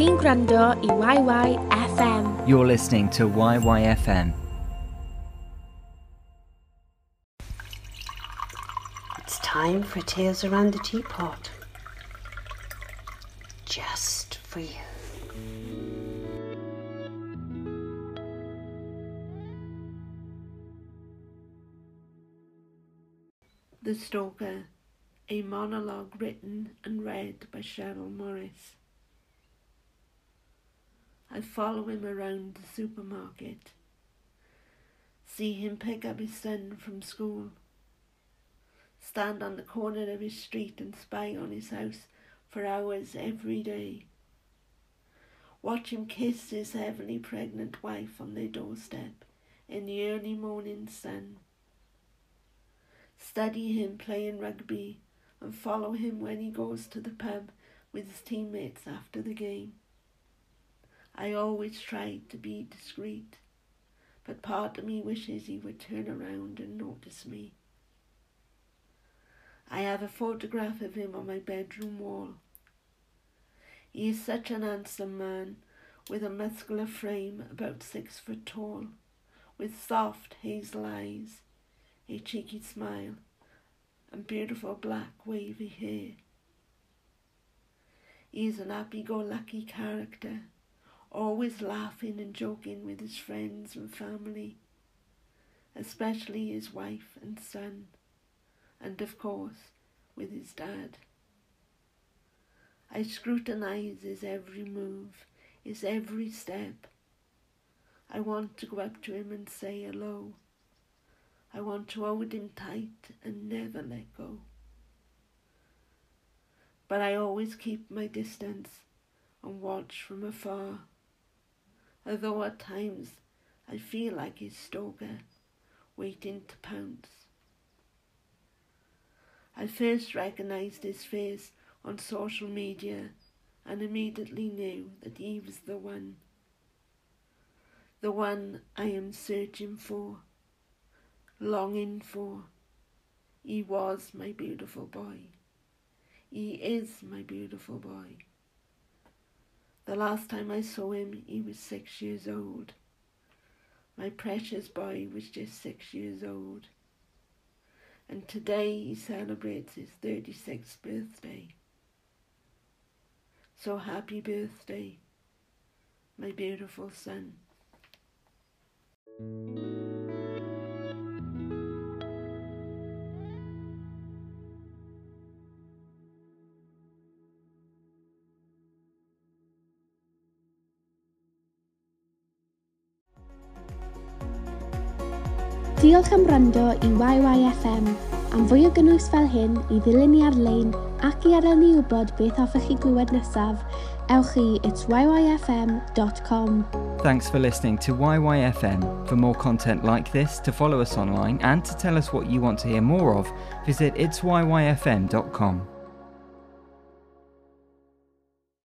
chi'n gwrando i YYFM. You're listening to YYFM. It's time for Tales Around the Teapot. Just for you. The Stalker, a monologue written and read by Sherrall Morris. I follow him around the supermarket, see him pick up his son from school, stand on the corner of his street and spy on his house for hours every day, watch him kiss his heavily pregnant wife on their doorstep in the early morning sun. Study him playing rugby and follow him when he goes to the pub with his teammates after the game. I always try to be discreet, but part of me wishes he would turn around and notice me. I have a photograph of him on my bedroom wall. He is such an handsome man with a muscular frame about six foot tall, with soft hazel eyes a cheeky smile, and beautiful black wavy hair. He is an happy-go-lucky character, always laughing and joking with his friends and family, especially his wife and son, and of course with his dad. I scrutinize his every move, his every step. I want to go up to him and say hello I want to hold him tight and never let go. But I always keep my distance and watch from afar, although at times I feel like his stalker, waiting to pounce. I first recognized his face on social media and immediately knew that he was the one. The one I am searching for longing for. He was my beautiful boy. He is my beautiful boy. The last time I saw him, he was six years old. My precious boy was just six years old. And today he celebrates his 36th birthday. So happy birthday, my beautiful son. Diolch am i YYFM. Am fwy o gynnwys fel hyn i ddilyn ni ar-lein ac i adael ni wybod beth hoffech chi glywed nesaf, ewch i. Thanks for listening to YYFM. For more content like this, to follow us online, and to tell us what you want to hear more of, visit itsyyfm.com.